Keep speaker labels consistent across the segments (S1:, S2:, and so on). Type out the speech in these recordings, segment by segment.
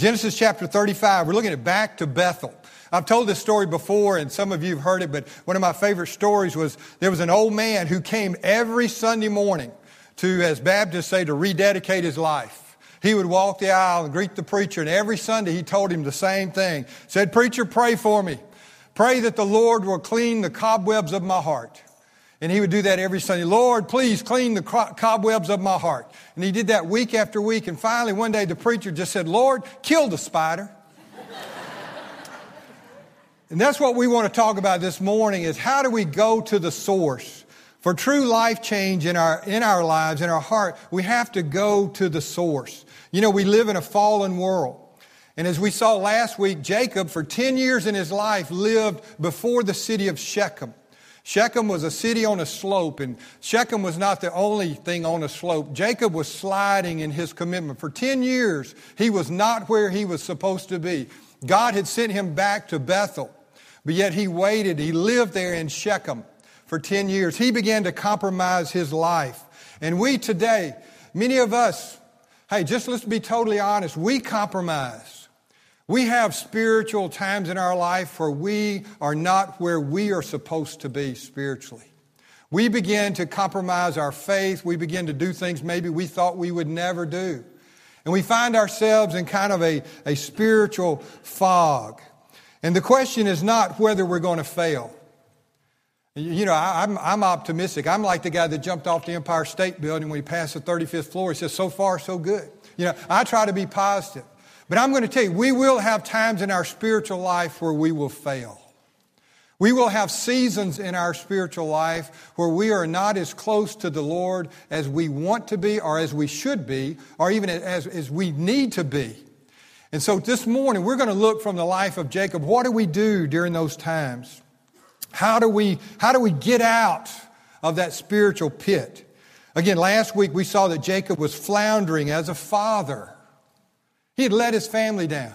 S1: Genesis chapter 35, we're looking at back to Bethel. I've told this story before, and some of you have heard it, but one of my favorite stories was there was an old man who came every Sunday morning to, as Baptists say, to rededicate his life. He would walk the aisle and greet the preacher, and every Sunday he told him the same thing. Said, Preacher, pray for me. Pray that the Lord will clean the cobwebs of my heart. And he would do that every Sunday. Lord, please clean the cobwebs of my heart. And he did that week after week. And finally, one day, the preacher just said, Lord, kill the spider. and that's what we want to talk about this morning is how do we go to the source? For true life change in our, in our lives, in our heart, we have to go to the source. You know, we live in a fallen world. And as we saw last week, Jacob, for 10 years in his life, lived before the city of Shechem. Shechem was a city on a slope, and Shechem was not the only thing on a slope. Jacob was sliding in his commitment. For 10 years, he was not where he was supposed to be. God had sent him back to Bethel, but yet he waited. He lived there in Shechem for 10 years. He began to compromise his life. And we today, many of us, hey, just let's be totally honest, we compromise. We have spiritual times in our life where we are not where we are supposed to be spiritually. We begin to compromise our faith. We begin to do things maybe we thought we would never do. And we find ourselves in kind of a, a spiritual fog. And the question is not whether we're going to fail. You know, I, am I'm, I'm optimistic. I'm like the guy that jumped off the Empire State Building when he passed the 35th floor. He says, so far, so good. You know, I try to be positive. But I'm going to tell you, we will have times in our spiritual life where we will fail. We will have seasons in our spiritual life where we are not as close to the Lord as we want to be or as we should be or even as, as we need to be. And so this morning we're going to look from the life of Jacob. What do we do during those times? How do we, how do we get out of that spiritual pit? Again, last week we saw that Jacob was floundering as a father. He had let his family down,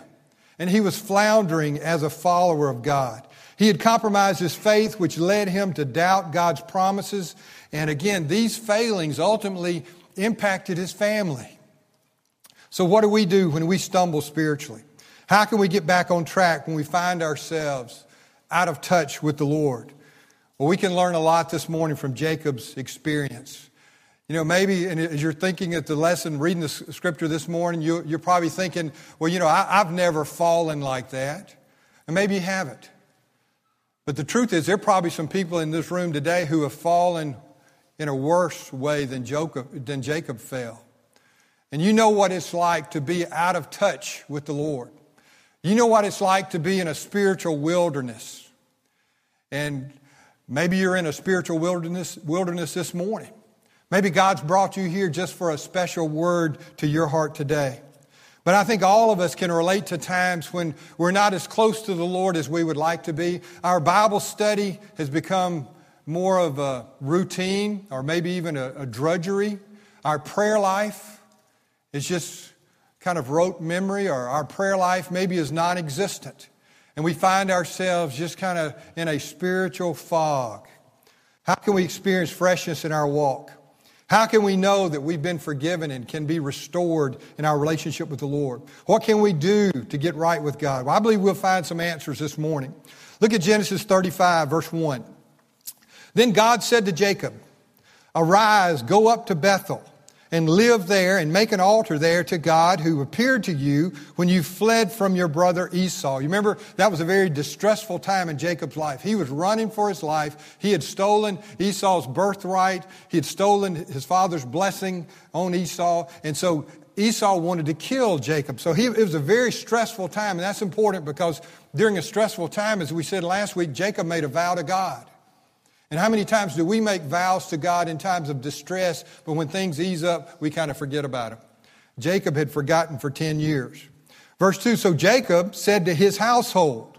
S1: and he was floundering as a follower of God. He had compromised his faith, which led him to doubt God's promises. And again, these failings ultimately impacted his family. So, what do we do when we stumble spiritually? How can we get back on track when we find ourselves out of touch with the Lord? Well, we can learn a lot this morning from Jacob's experience. You know, maybe as you're thinking at the lesson, reading the scripture this morning, you, are probably thinking, well, you know, I, I've never fallen like that. And maybe you haven't. But the truth is, there are probably some people in this room today who have fallen in a worse way than Jacob, than Jacob fell. And you know what it's like to be out of touch with the Lord. You know what it's like to be in a spiritual wilderness. And maybe you're in a spiritual wilderness, wilderness this morning. Maybe God's brought you here just for a special word to your heart today. But I think all of us can relate to times when we're not as close to the Lord as we would like to be. Our Bible study has become more of a routine or maybe even a, a drudgery. Our prayer life is just kind of rote memory, or our prayer life maybe is non existent. And we find ourselves just kind of in a spiritual fog. How can we experience freshness in our walk? How can we know that we've been forgiven and can be restored in our relationship with the Lord? What can we do to get right with God? Well, I believe we'll find some answers this morning. Look at Genesis 35, verse 1. Then God said to Jacob, Arise, go up to Bethel and live there and make an altar there to God who appeared to you when you fled from your brother Esau. You remember that was a very distressful time in Jacob's life. He was running for his life. He had stolen Esau's birthright. He had stolen his father's blessing on Esau. And so Esau wanted to kill Jacob. So he, it was a very stressful time. And that's important because during a stressful time, as we said last week, Jacob made a vow to God. And how many times do we make vows to God in times of distress, but when things ease up, we kind of forget about them? Jacob had forgotten for 10 years. Verse 2 So Jacob said to his household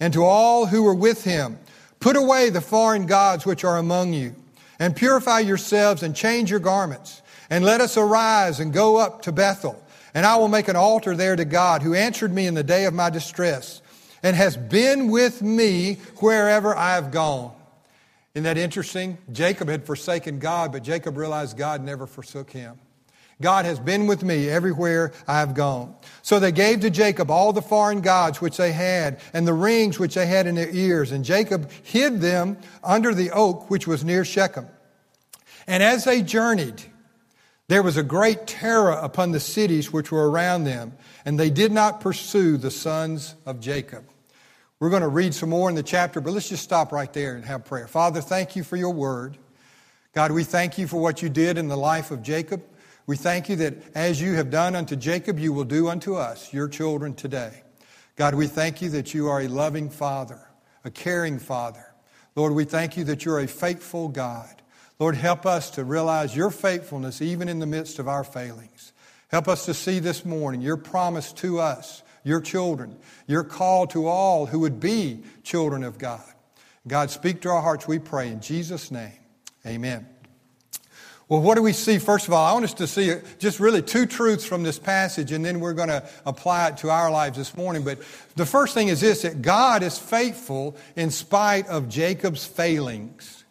S1: and to all who were with him, Put away the foreign gods which are among you, and purify yourselves and change your garments, and let us arise and go up to Bethel. And I will make an altar there to God, who answered me in the day of my distress, and has been with me wherever I have gone. Isn't that interesting? Jacob had forsaken God, but Jacob realized God never forsook him. God has been with me everywhere I have gone. So they gave to Jacob all the foreign gods which they had, and the rings which they had in their ears. And Jacob hid them under the oak which was near Shechem. And as they journeyed, there was a great terror upon the cities which were around them, and they did not pursue the sons of Jacob. We're going to read some more in the chapter, but let's just stop right there and have prayer. Father, thank you for your word. God, we thank you for what you did in the life of Jacob. We thank you that as you have done unto Jacob, you will do unto us, your children, today. God, we thank you that you are a loving Father, a caring Father. Lord, we thank you that you're a faithful God. Lord, help us to realize your faithfulness even in the midst of our failings. Help us to see this morning your promise to us, your children, your call to all who would be children of God. God, speak to our hearts, we pray, in Jesus' name. Amen. Well, what do we see? First of all, I want us to see just really two truths from this passage, and then we're going to apply it to our lives this morning. But the first thing is this that God is faithful in spite of Jacob's failings.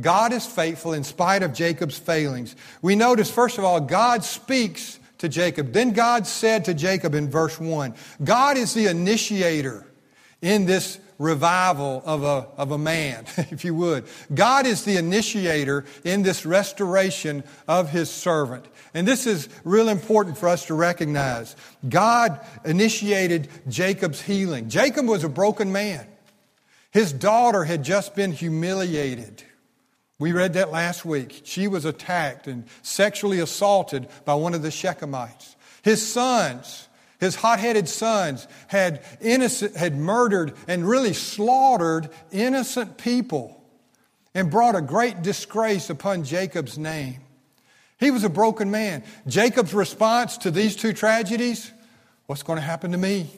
S1: God is faithful in spite of Jacob's failings. We notice, first of all, God speaks to Jacob. Then God said to Jacob in verse 1 God is the initiator in this revival of a, of a man, if you would. God is the initiator in this restoration of his servant. And this is real important for us to recognize. God initiated Jacob's healing. Jacob was a broken man. His daughter had just been humiliated. We read that last week. She was attacked and sexually assaulted by one of the Shechemites. His sons, his hot-headed sons, had innocent, had murdered and really slaughtered innocent people and brought a great disgrace upon Jacob's name. He was a broken man. Jacob's response to these two tragedies, what's going to happen to me?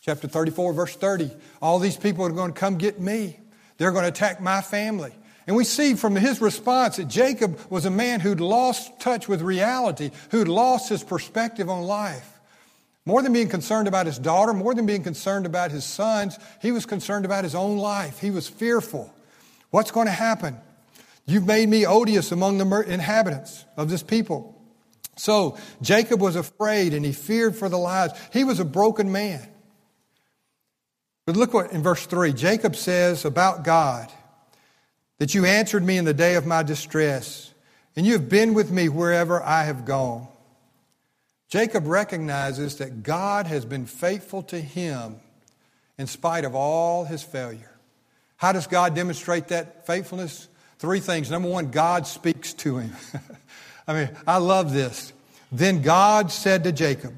S1: Chapter 34, verse 30. All these people are going to come get me. They're going to attack my family. And we see from his response that Jacob was a man who'd lost touch with reality, who'd lost his perspective on life. More than being concerned about his daughter, more than being concerned about his sons, he was concerned about his own life. He was fearful. What's going to happen? You've made me odious among the inhabitants of this people. So Jacob was afraid and he feared for the lives. He was a broken man. But look what in verse 3 Jacob says about God that you answered me in the day of my distress, and you have been with me wherever I have gone. Jacob recognizes that God has been faithful to him in spite of all his failure. How does God demonstrate that faithfulness? Three things. Number one, God speaks to him. I mean, I love this. Then God said to Jacob,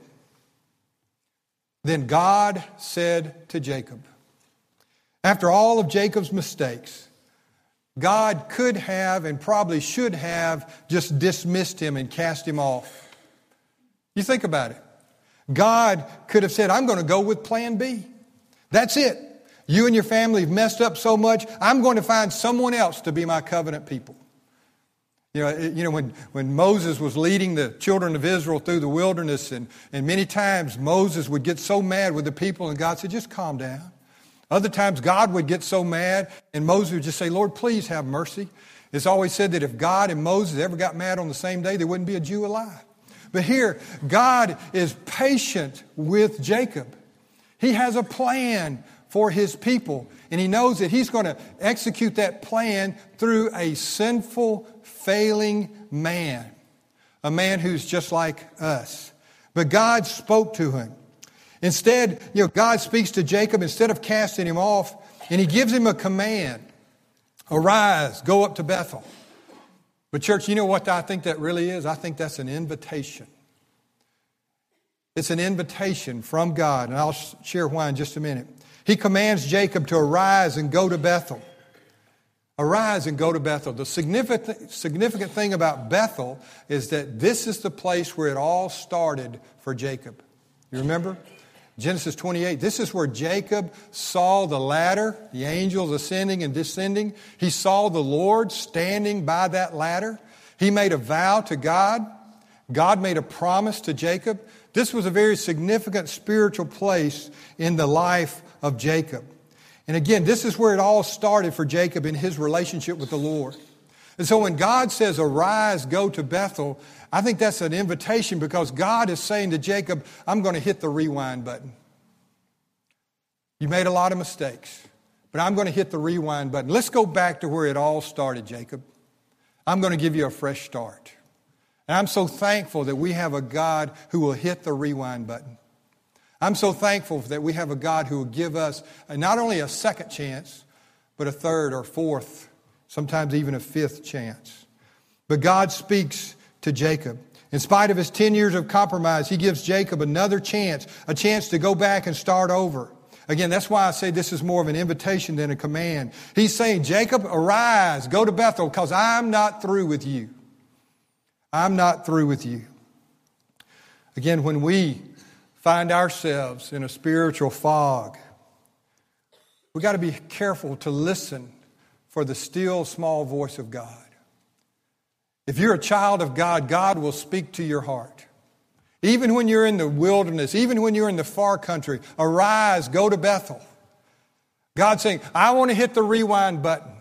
S1: then God said to Jacob, after all of Jacob's mistakes, God could have and probably should have just dismissed him and cast him off. You think about it. God could have said, I'm going to go with plan B. That's it. You and your family have messed up so much, I'm going to find someone else to be my covenant people. You know, you know when, when Moses was leading the children of Israel through the wilderness, and, and many times Moses would get so mad with the people, and God said, just calm down. Other times God would get so mad and Moses would just say, Lord, please have mercy. It's always said that if God and Moses ever got mad on the same day, there wouldn't be a Jew alive. But here, God is patient with Jacob. He has a plan for his people, and he knows that he's going to execute that plan through a sinful, failing man, a man who's just like us. But God spoke to him. Instead, you know, God speaks to Jacob instead of casting him off, and he gives him a command Arise, go up to Bethel. But, church, you know what I think that really is? I think that's an invitation. It's an invitation from God, and I'll share why in just a minute. He commands Jacob to arise and go to Bethel. Arise and go to Bethel. The significant, significant thing about Bethel is that this is the place where it all started for Jacob. You remember? Genesis 28, this is where Jacob saw the ladder, the angels ascending and descending. He saw the Lord standing by that ladder. He made a vow to God. God made a promise to Jacob. This was a very significant spiritual place in the life of Jacob. And again, this is where it all started for Jacob in his relationship with the Lord. And so when God says, Arise, go to Bethel, I think that's an invitation because God is saying to Jacob, I'm going to hit the rewind button. You made a lot of mistakes, but I'm going to hit the rewind button. Let's go back to where it all started, Jacob. I'm going to give you a fresh start. And I'm so thankful that we have a God who will hit the rewind button. I'm so thankful that we have a God who will give us not only a second chance, but a third or fourth, sometimes even a fifth chance. But God speaks to Jacob. In spite of his 10 years of compromise, he gives Jacob another chance, a chance to go back and start over. Again, that's why I say this is more of an invitation than a command. He's saying, Jacob, arise, go to Bethel, because I'm not through with you. I'm not through with you. Again, when we find ourselves in a spiritual fog, we've got to be careful to listen for the still small voice of God. If you're a child of God, God will speak to your heart. Even when you're in the wilderness, even when you're in the far country, arise, go to Bethel. God's saying, I want to hit the rewind button.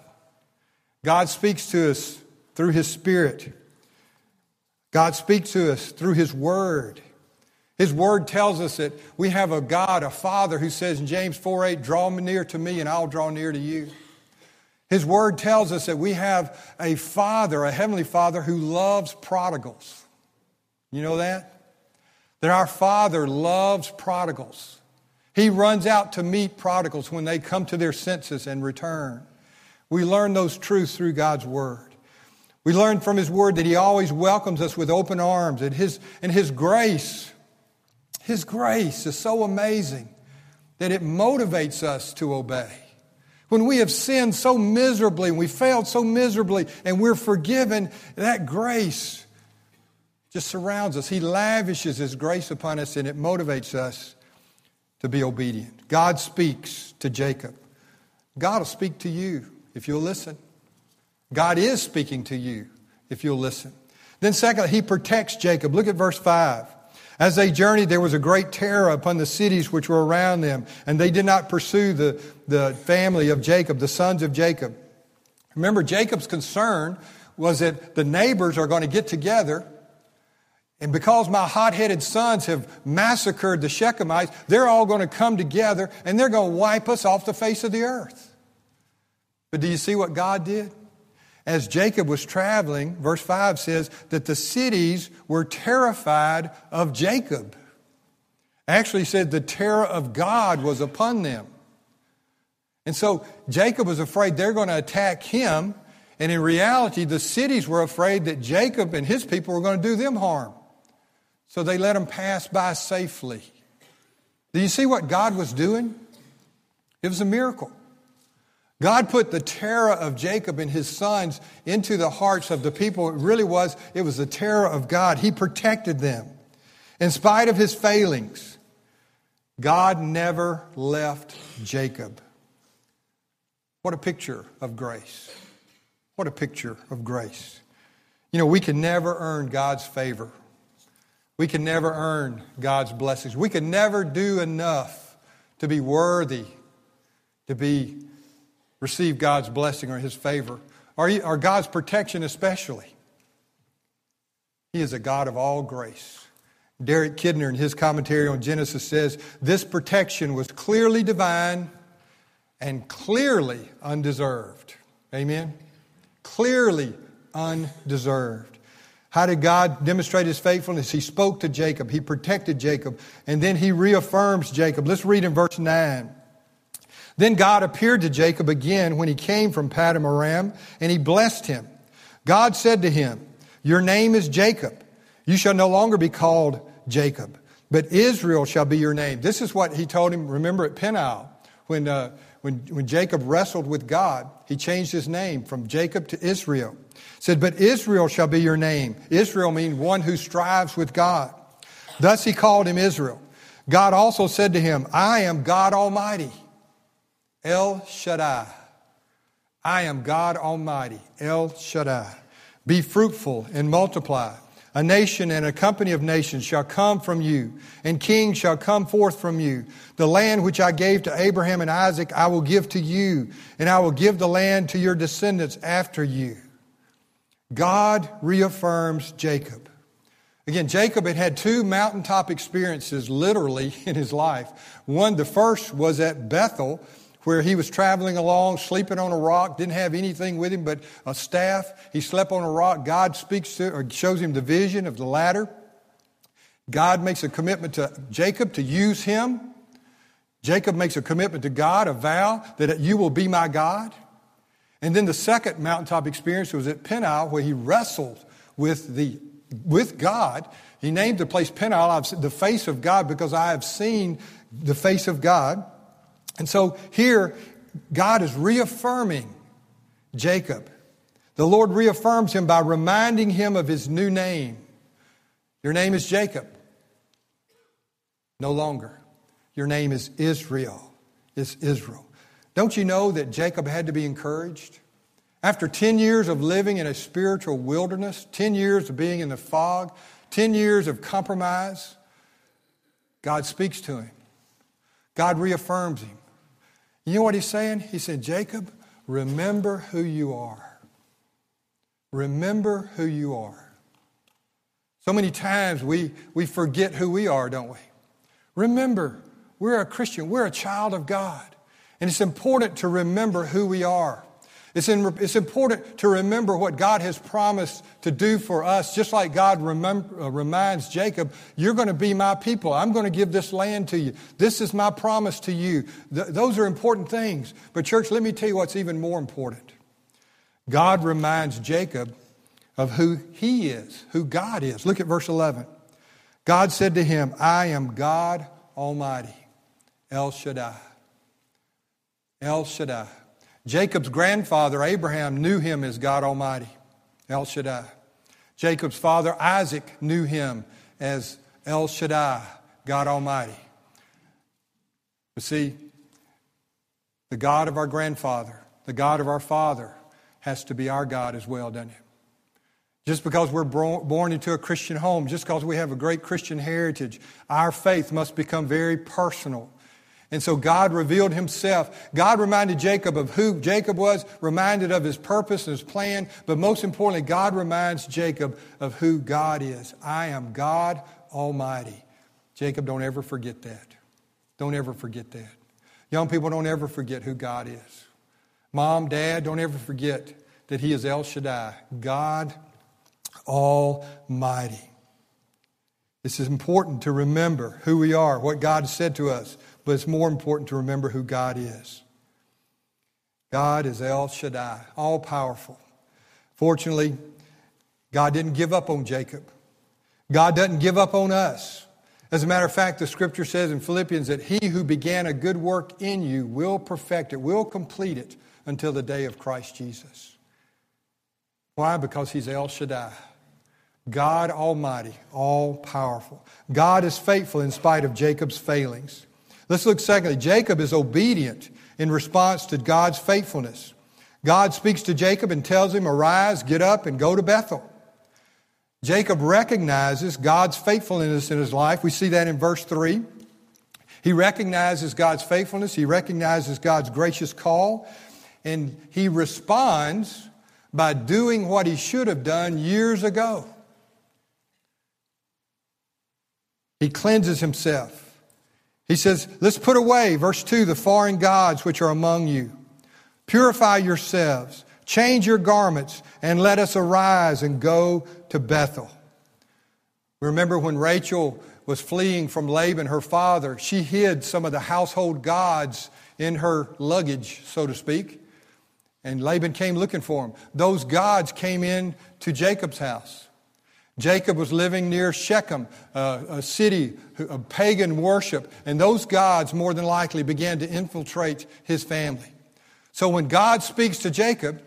S1: God speaks to us through His Spirit. God speaks to us through His Word. His Word tells us that we have a God, a Father, who says in James 4 8, Draw near to me and I'll draw near to you. His Word tells us that we have a Father, a Heavenly Father, who loves prodigals. You know that? That our Father loves prodigals. He runs out to meet prodigals when they come to their senses and return. We learn those truths through God's Word. We learn from His Word that He always welcomes us with open arms, and His, and His grace, His grace is so amazing that it motivates us to obey. When we have sinned so miserably, and we failed so miserably, and we're forgiven, that grace just surrounds us. He lavishes His grace upon us, and it motivates us to be obedient. God speaks to Jacob. God will speak to you if you'll listen. God is speaking to you if you'll listen. Then, secondly, He protects Jacob. Look at verse 5. As they journeyed, there was a great terror upon the cities which were around them, and they did not pursue the, the family of Jacob, the sons of Jacob. Remember, Jacob's concern was that the neighbors are going to get together and because my hot headed sons have massacred the Shechemites, they're all going to come together and they're going to wipe us off the face of the earth. But do you see what God did? As Jacob was traveling, verse 5 says that the cities were terrified of Jacob. Actually, said the terror of God was upon them. And so Jacob was afraid they're going to attack him. And in reality, the cities were afraid that Jacob and his people were going to do them harm. So they let him pass by safely. Do you see what God was doing? It was a miracle. God put the terror of Jacob and his sons into the hearts of the people. It really was, it was the terror of God. He protected them. In spite of his failings, God never left Jacob. What a picture of grace. What a picture of grace. You know, we can never earn God's favor. We can never earn God's blessings. We can never do enough to be worthy to be receive God's blessing or his favor or, or God's protection especially. He is a God of all grace. Derek Kidner in his commentary on Genesis says this protection was clearly divine and clearly undeserved. Amen? Clearly undeserved. How did God demonstrate his faithfulness? He spoke to Jacob, he protected Jacob, and then he reaffirms Jacob. Let's read in verse 9. Then God appeared to Jacob again when he came from Paddan Aram, and he blessed him. God said to him, Your name is Jacob. You shall no longer be called Jacob, but Israel shall be your name. This is what he told him, remember at Peniel, when, uh, when, when Jacob wrestled with God, he changed his name from Jacob to Israel said, But Israel shall be your name. Israel means one who strives with God. Thus he called him Israel. God also said to him, I am God Almighty, El Shaddai. I am God Almighty, El Shaddai. Be fruitful and multiply. A nation and a company of nations shall come from you, and kings shall come forth from you. The land which I gave to Abraham and Isaac I will give to you, and I will give the land to your descendants after you. God reaffirms Jacob. Again, Jacob had had two mountaintop experiences literally in his life. One, the first was at Bethel, where he was traveling along, sleeping on a rock, didn't have anything with him but a staff. He slept on a rock. God speaks to, or shows him the vision of the ladder. God makes a commitment to Jacob to use him. Jacob makes a commitment to God, a vow that you will be my God. And then the second mountaintop experience was at Peniel, where he wrestled with the with God. He named the place Peniel, the face of God, because I have seen the face of God. And so here, God is reaffirming Jacob. The Lord reaffirms him by reminding him of his new name. Your name is Jacob. No longer. Your name is Israel. It's Israel. Don't you know that Jacob had to be encouraged? After 10 years of living in a spiritual wilderness, 10 years of being in the fog, 10 years of compromise, God speaks to him. God reaffirms him. You know what he's saying? He said, Jacob, remember who you are. Remember who you are. So many times we, we forget who we are, don't we? Remember, we're a Christian, we're a child of God. And it's important to remember who we are. It's, in, it's important to remember what God has promised to do for us, just like God uh, reminds Jacob, You're going to be my people. I'm going to give this land to you. This is my promise to you. Th- those are important things. But, church, let me tell you what's even more important. God reminds Jacob of who he is, who God is. Look at verse 11. God said to him, I am God Almighty, El Shaddai. El Shaddai. Jacob's grandfather, Abraham, knew him as God Almighty, El Shaddai. Jacob's father, Isaac, knew him as El Shaddai, God Almighty. But see, the God of our grandfather, the God of our father, has to be our God as well, doesn't it? Just because we're born into a Christian home, just because we have a great Christian heritage, our faith must become very personal and so God revealed himself. God reminded Jacob of who Jacob was, reminded of his purpose and his plan, but most importantly, God reminds Jacob of who God is. I am God Almighty. Jacob, don't ever forget that. Don't ever forget that. Young people, don't ever forget who God is. Mom, dad, don't ever forget that He is El Shaddai, God Almighty. This is important to remember who we are, what God said to us but it's more important to remember who God is. God is El Shaddai, all powerful. Fortunately, God didn't give up on Jacob. God doesn't give up on us. As a matter of fact, the scripture says in Philippians that he who began a good work in you will perfect it, will complete it until the day of Christ Jesus. Why? Because he's El Shaddai. God Almighty, all powerful. God is faithful in spite of Jacob's failings. Let's look secondly. Jacob is obedient in response to God's faithfulness. God speaks to Jacob and tells him, Arise, get up, and go to Bethel. Jacob recognizes God's faithfulness in his life. We see that in verse 3. He recognizes God's faithfulness, he recognizes God's gracious call, and he responds by doing what he should have done years ago. He cleanses himself. He says, Let's put away, verse 2, the foreign gods which are among you. Purify yourselves, change your garments, and let us arise and go to Bethel. Remember when Rachel was fleeing from Laban, her father, she hid some of the household gods in her luggage, so to speak. And Laban came looking for them. Those gods came in to Jacob's house. Jacob was living near Shechem, uh, a city of pagan worship, and those gods more than likely began to infiltrate his family. So when God speaks to Jacob,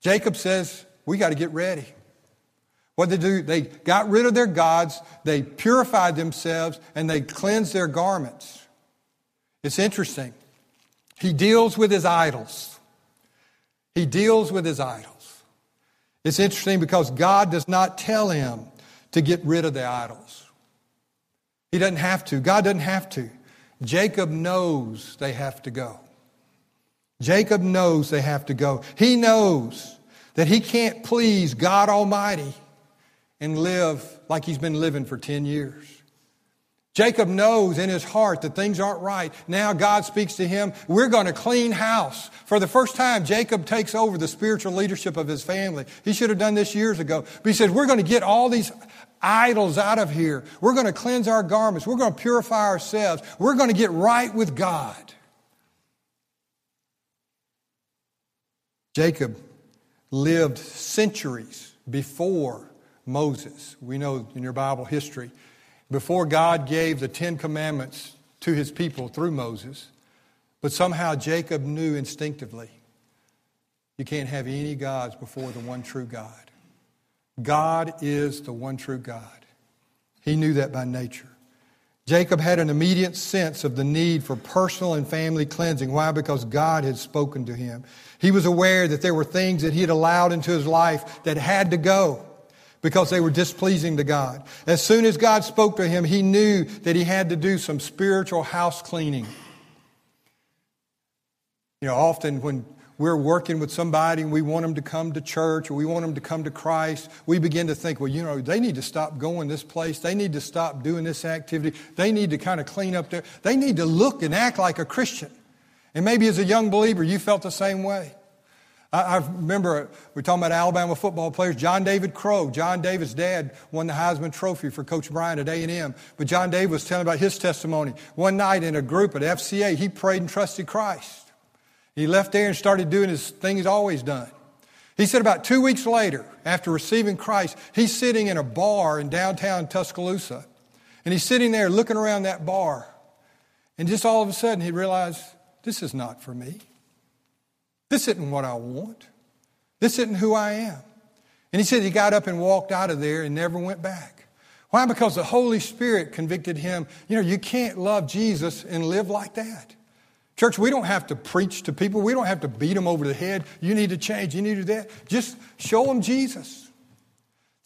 S1: Jacob says, We got to get ready. What they do, they got rid of their gods, they purified themselves, and they cleansed their garments. It's interesting. He deals with his idols. He deals with his idols. It's interesting because God does not tell him to get rid of the idols. He doesn't have to. God doesn't have to. Jacob knows they have to go. Jacob knows they have to go. He knows that he can't please God Almighty and live like he's been living for 10 years. Jacob knows in his heart that things aren't right. Now God speaks to him. We're going to clean house. For the first time, Jacob takes over the spiritual leadership of his family. He should have done this years ago. But he says, we're going to get all these idols out of here. We're going to cleanse our garments. We're going to purify ourselves. We're going to get right with God. Jacob lived centuries before Moses. We know in your Bible history, before God gave the Ten Commandments to his people through Moses, but somehow Jacob knew instinctively you can't have any gods before the one true God. God is the one true God. He knew that by nature. Jacob had an immediate sense of the need for personal and family cleansing. Why? Because God had spoken to him. He was aware that there were things that he had allowed into his life that had to go because they were displeasing to God. As soon as God spoke to him, he knew that he had to do some spiritual house cleaning. You know, often when we're working with somebody and we want them to come to church or we want them to come to Christ, we begin to think, well, you know, they need to stop going this place. They need to stop doing this activity. They need to kind of clean up their, they need to look and act like a Christian. And maybe as a young believer, you felt the same way. I, I remember we're talking about Alabama football players. John David Crow, John David's dad, won the Heisman Trophy for Coach Bryant at A&M. But John David was telling about his testimony. One night in a group at FCA, he prayed and trusted Christ. He left there and started doing his thing he's always done. He said about two weeks later, after receiving Christ, he's sitting in a bar in downtown Tuscaloosa. And he's sitting there looking around that bar. And just all of a sudden, he realized, this is not for me. This isn't what I want. This isn't who I am. And he said he got up and walked out of there and never went back. Why? Because the Holy Spirit convicted him. You know, you can't love Jesus and live like that. Church, we don't have to preach to people. We don't have to beat them over the head. You need to change. You need to do that. Just show them Jesus.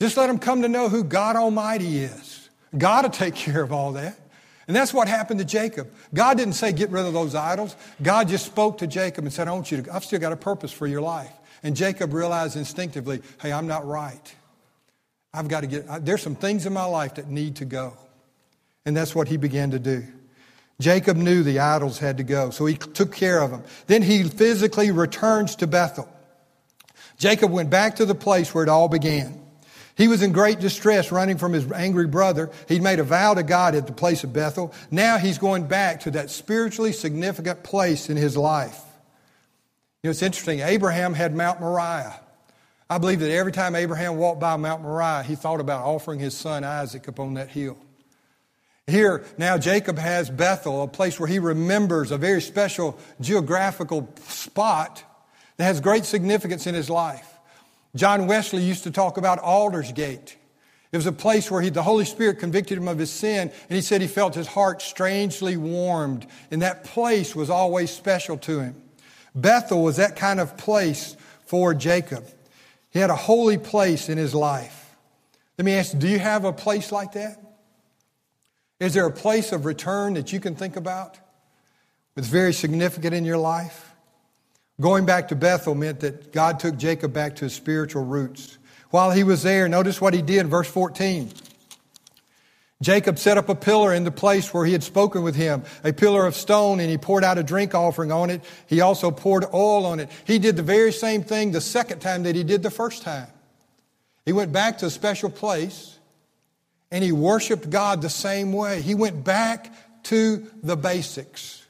S1: Just let them come to know who God Almighty is. God will take care of all that. And that's what happened to Jacob. God didn't say, get rid of those idols. God just spoke to Jacob and said, I want you to, I've still got a purpose for your life. And Jacob realized instinctively, hey, I'm not right. I've got to get, there's some things in my life that need to go. And that's what he began to do. Jacob knew the idols had to go, so he took care of them. Then he physically returns to Bethel. Jacob went back to the place where it all began. He was in great distress running from his angry brother. He'd made a vow to God at the place of Bethel. Now he's going back to that spiritually significant place in his life. You know, it's interesting. Abraham had Mount Moriah. I believe that every time Abraham walked by Mount Moriah, he thought about offering his son Isaac upon that hill. Here, now Jacob has Bethel, a place where he remembers a very special geographical spot that has great significance in his life. John Wesley used to talk about Aldersgate. It was a place where he, the Holy Spirit convicted him of his sin, and he said he felt his heart strangely warmed, and that place was always special to him. Bethel was that kind of place for Jacob. He had a holy place in his life. Let me ask you, do you have a place like that? Is there a place of return that you can think about that's very significant in your life? Going back to Bethel meant that God took Jacob back to his spiritual roots. While he was there, notice what he did in verse 14. Jacob set up a pillar in the place where he had spoken with him, a pillar of stone, and he poured out a drink offering on it. He also poured oil on it. He did the very same thing the second time that he did the first time. He went back to a special place and he worshiped God the same way. He went back to the basics.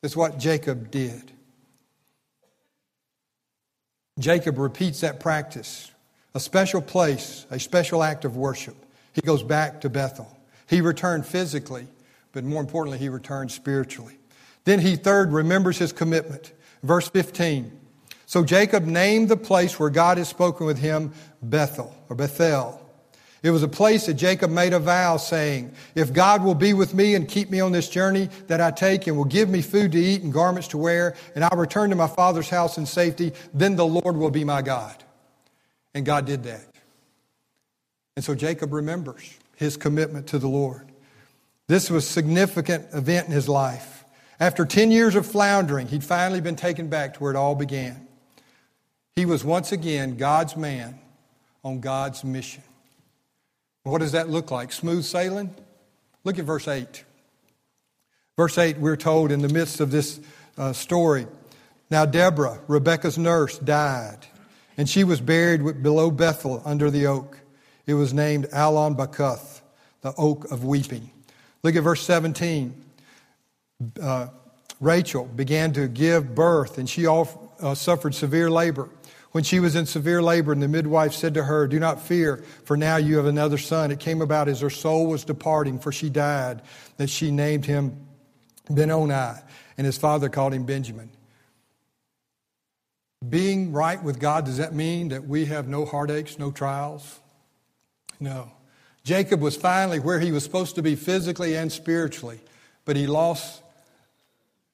S1: That's what Jacob did. Jacob repeats that practice a special place, a special act of worship. He goes back to Bethel. He returned physically, but more importantly, he returned spiritually. Then he, third, remembers his commitment. Verse 15. So Jacob named the place where God had spoken with him Bethel or Bethel it was a place that Jacob made a vow saying, If God will be with me and keep me on this journey that I take and will give me food to eat and garments to wear, and I'll return to my father's house in safety, then the Lord will be my God. And God did that. And so Jacob remembers his commitment to the Lord. This was a significant event in his life. After 10 years of floundering, he'd finally been taken back to where it all began. He was once again God's man on God's mission. What does that look like? Smooth sailing? Look at verse 8. Verse 8, we're told in the midst of this uh, story Now, Deborah, Rebekah's nurse, died, and she was buried below Bethel under the oak. It was named Allon Bacuth, the oak of weeping. Look at verse 17. Uh, Rachel began to give birth, and she all, uh, suffered severe labor. When she was in severe labor, and the midwife said to her, Do not fear, for now you have another son. It came about as her soul was departing, for she died, that she named him Benoni, and his father called him Benjamin. Being right with God, does that mean that we have no heartaches, no trials? No. Jacob was finally where he was supposed to be physically and spiritually, but he lost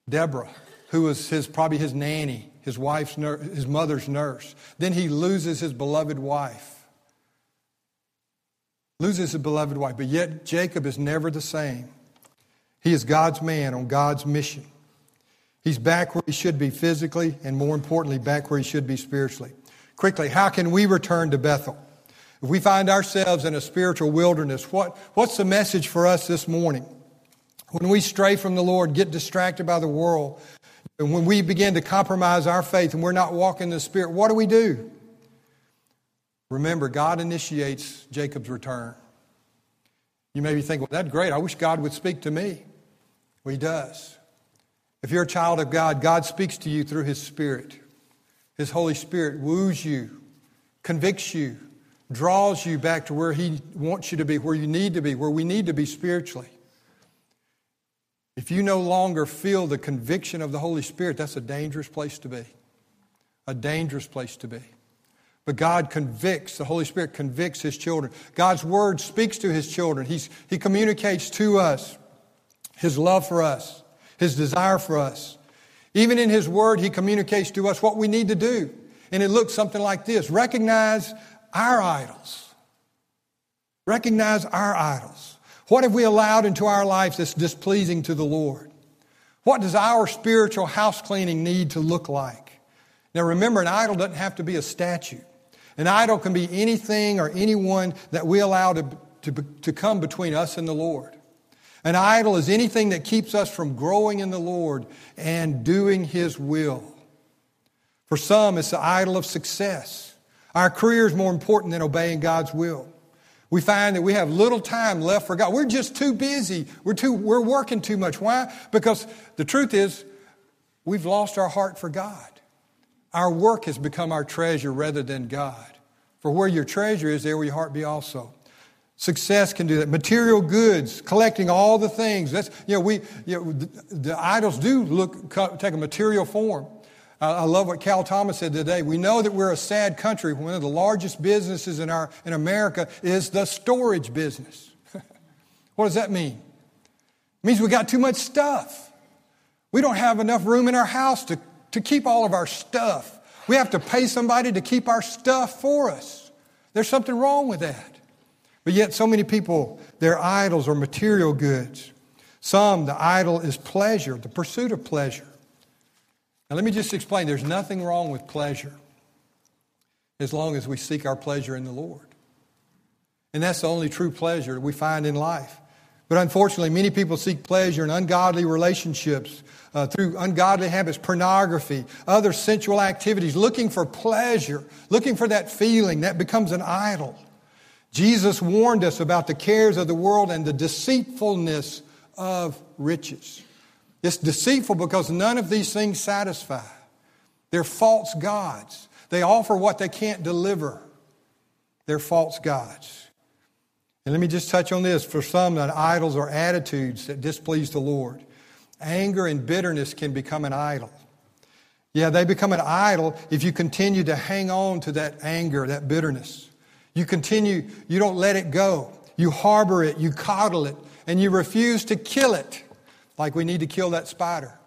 S1: Deborah, who was his, probably his nanny, his wife's nurse, his mother's nurse. Then he loses his beloved wife. Loses his beloved wife, but yet Jacob is never the same. He is God's man on God's mission. He's back where he should be physically, and more importantly, back where he should be spiritually. Quickly, how can we return to Bethel? If we find ourselves in a spiritual wilderness, what, what's the message for us this morning? When we stray from the Lord, get distracted by the world, and when we begin to compromise our faith and we're not walking in the Spirit, what do we do? Remember, God initiates Jacob's return. You may be thinking, well, that's great. I wish God would speak to me. Well, He does. If you're a child of God, God speaks to you through His Spirit. His Holy Spirit woos you, convicts you, draws you back to where He wants you to be, where you need to be, where we need to be spiritually. If you no longer feel the conviction of the Holy Spirit, that's a dangerous place to be. A dangerous place to be. But God convicts, the Holy Spirit convicts His children. God's Word speaks to His children. He's, he communicates to us His love for us, His desire for us. Even in His Word, He communicates to us what we need to do. And it looks something like this recognize our idols. Recognize our idols. What have we allowed into our lives that's displeasing to the Lord? What does our spiritual house cleaning need to look like? Now remember, an idol doesn't have to be a statue. An idol can be anything or anyone that we allow to, to, to come between us and the Lord. An idol is anything that keeps us from growing in the Lord and doing His will. For some, it's the idol of success. Our career is more important than obeying God's will. We find that we have little time left for God. We're just too busy. We're, too, we're working too much. Why? Because the truth is, we've lost our heart for God. Our work has become our treasure rather than God. For where your treasure is, there will your heart be also. Success can do that. Material goods, collecting all the things. That's, you know, we, you know, the, the idols do look, take a material form. I love what Cal Thomas said today. We know that we're a sad country. One of the largest businesses in, our, in America is the storage business. what does that mean? It means we got too much stuff. We don't have enough room in our house to to keep all of our stuff. We have to pay somebody to keep our stuff for us. There's something wrong with that. But yet, so many people, their idols are material goods. Some, the idol is pleasure, the pursuit of pleasure. Now, let me just explain there's nothing wrong with pleasure as long as we seek our pleasure in the Lord. And that's the only true pleasure we find in life. But unfortunately, many people seek pleasure in ungodly relationships uh, through ungodly habits, pornography, other sensual activities, looking for pleasure, looking for that feeling that becomes an idol. Jesus warned us about the cares of the world and the deceitfulness of riches. It's deceitful because none of these things satisfy. They're false gods. They offer what they can't deliver. They're false gods. And let me just touch on this. For some, that idols are attitudes that displease the Lord. Anger and bitterness can become an idol. Yeah, they become an idol if you continue to hang on to that anger, that bitterness. You continue, you don't let it go. You harbor it, you coddle it, and you refuse to kill it like we need to kill that spider.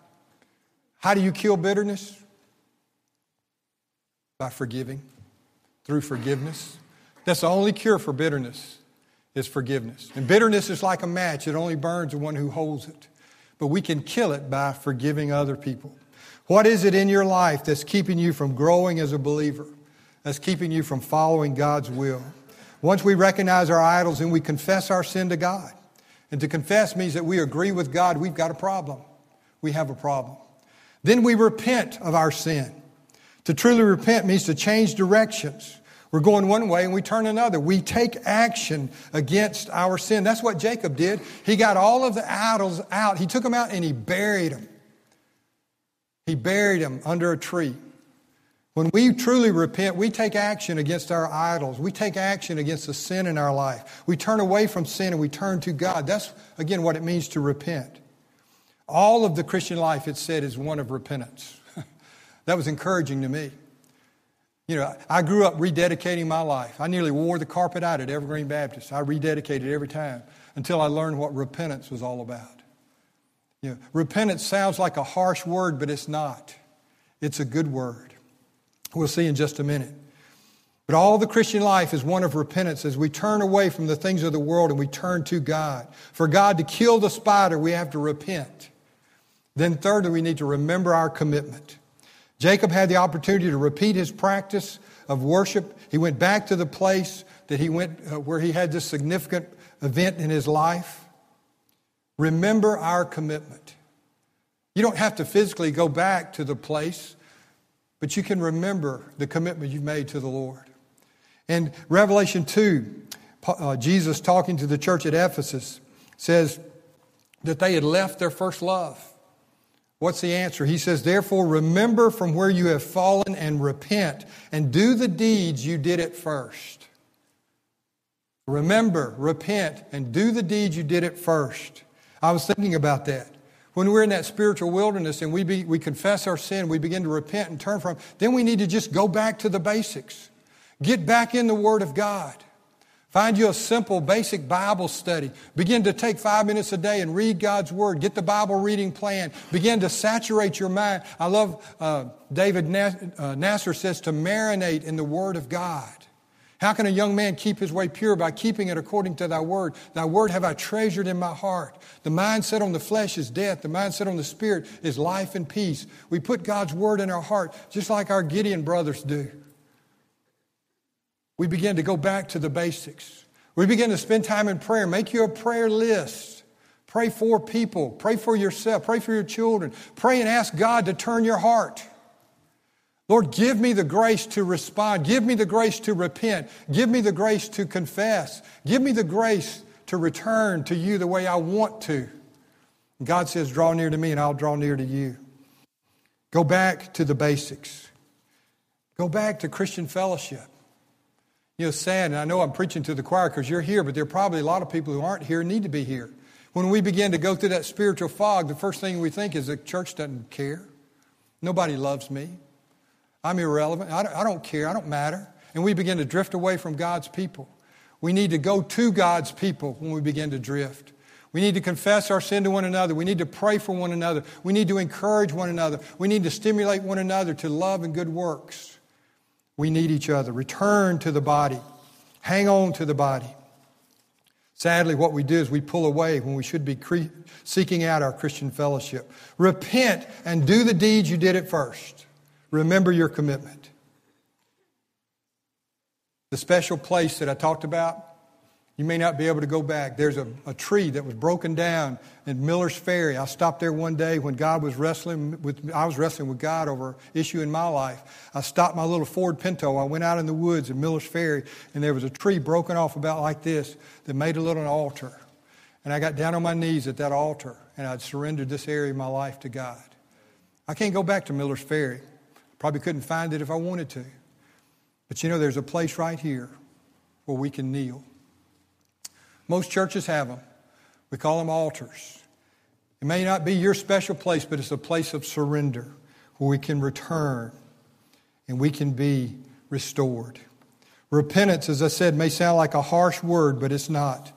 S1: How do you kill bitterness? By forgiving, through forgiveness. That's the only cure for bitterness is forgiveness. And bitterness is like a match, it only burns the one who holds it. But we can kill it by forgiving other people. What is it in your life that's keeping you from growing as a believer? That's keeping you from following God's will? Once we recognize our idols and we confess our sin to God. And to confess means that we agree with God we've got a problem. We have a problem. Then we repent of our sin. To truly repent means to change directions. We're going one way and we turn another. We take action against our sin. That's what Jacob did. He got all of the idols out. He took them out and he buried them. He buried them under a tree. When we truly repent, we take action against our idols. We take action against the sin in our life. We turn away from sin and we turn to God. That's, again, what it means to repent. All of the Christian life, it said, is one of repentance. that was encouraging to me. You know, I grew up rededicating my life. I nearly wore the carpet out at Evergreen Baptist. I rededicated every time until I learned what repentance was all about. You know, repentance sounds like a harsh word, but it's not. It's a good word. We'll see in just a minute. But all the Christian life is one of repentance as we turn away from the things of the world and we turn to God. For God to kill the spider, we have to repent. Then, thirdly, we need to remember our commitment. Jacob had the opportunity to repeat his practice of worship. He went back to the place that he went uh, where he had this significant event in his life. Remember our commitment. You don't have to physically go back to the place, but you can remember the commitment you've made to the Lord. In Revelation 2, uh, Jesus talking to the church at Ephesus says that they had left their first love. What's the answer? He says, Therefore, remember from where you have fallen and repent and do the deeds you did at first. Remember, repent, and do the deeds you did at first. I was thinking about that. When we're in that spiritual wilderness and we, be, we confess our sin, we begin to repent and turn from, then we need to just go back to the basics. Get back in the Word of God. Find you a simple, basic Bible study. Begin to take five minutes a day and read God's Word. Get the Bible reading plan. Begin to saturate your mind. I love uh, David uh, Nasser says to marinate in the Word of God. How can a young man keep his way pure? By keeping it according to thy word. Thy word have I treasured in my heart. The mindset on the flesh is death. The mindset on the spirit is life and peace. We put God's word in our heart, just like our Gideon brothers do we begin to go back to the basics. We begin to spend time in prayer. Make you a prayer list. Pray for people. Pray for yourself. Pray for your children. Pray and ask God to turn your heart. Lord, give me the grace to respond. Give me the grace to repent. Give me the grace to confess. Give me the grace to return to you the way I want to. God says, Draw near to me and I'll draw near to you. Go back to the basics. Go back to Christian fellowship. You know, sad, and I know I'm preaching to the choir because you're here, but there are probably a lot of people who aren't here need to be here. When we begin to go through that spiritual fog, the first thing we think is the church doesn't care. Nobody loves me. I'm irrelevant. I don't care. I don't matter. And we begin to drift away from God's people. We need to go to God's people when we begin to drift. We need to confess our sin to one another. We need to pray for one another. We need to encourage one another. We need to stimulate one another to love and good works. We need each other. Return to the body. Hang on to the body. Sadly, what we do is we pull away when we should be cre- seeking out our Christian fellowship. Repent and do the deeds you did at first. Remember your commitment. The special place that I talked about, you may not be able to go back. There's a, a tree that was broken down in Miller's Ferry. I stopped there one day when God was wrestling with, I was wrestling with God over an issue in my life. I stopped my little Ford Pinto. I went out in the woods in Miller's Ferry, and there was a tree broken off about like this that made a little altar. And I got down on my knees at that altar, and I'd surrendered this area of my life to God. I can't go back to Miller's Ferry. Probably couldn't find it if I wanted to. But you know, there's a place right here where we can kneel. Most churches have them. We call them altars. It may not be your special place, but it's a place of surrender where we can return and we can be restored. Repentance, as I said, may sound like a harsh word, but it's not.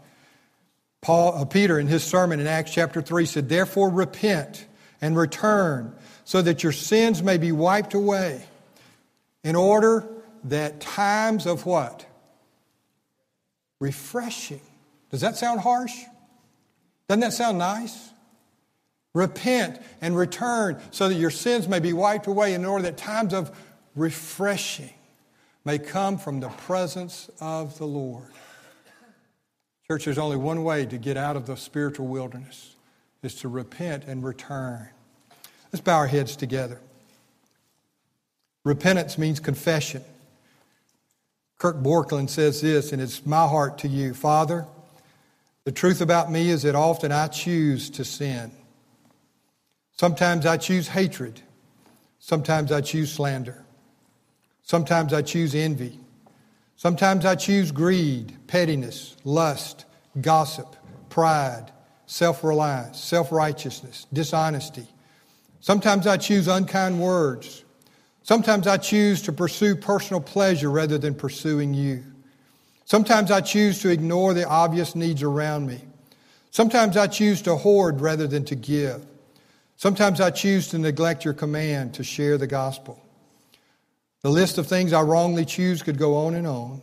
S1: Paul, uh, Peter, in his sermon in Acts chapter 3, said, Therefore repent and return so that your sins may be wiped away in order that times of what? Refreshing does that sound harsh? Doesn't that sound nice? Repent and return so that your sins may be wiped away in order that times of refreshing may come from the presence of the Lord. Church, there's only one way to get out of the spiritual wilderness is to repent and return. Let's bow our heads together. Repentance means confession. Kirk Bjorklund says this, and it's my heart to you Father, the truth about me is that often I choose to sin. Sometimes I choose hatred. Sometimes I choose slander. Sometimes I choose envy. Sometimes I choose greed, pettiness, lust, gossip, pride, self reliance, self righteousness, dishonesty. Sometimes I choose unkind words. Sometimes I choose to pursue personal pleasure rather than pursuing you. Sometimes I choose to ignore the obvious needs around me. Sometimes I choose to hoard rather than to give. Sometimes I choose to neglect your command to share the gospel. The list of things I wrongly choose could go on and on.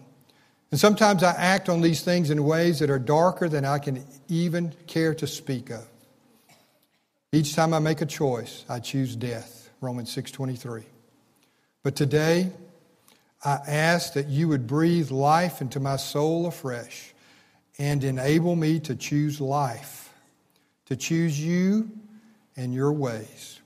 S1: And sometimes I act on these things in ways that are darker than I can even care to speak of. Each time I make a choice, I choose death. Romans 6:23. But today, I ask that you would breathe life into my soul afresh and enable me to choose life, to choose you and your ways.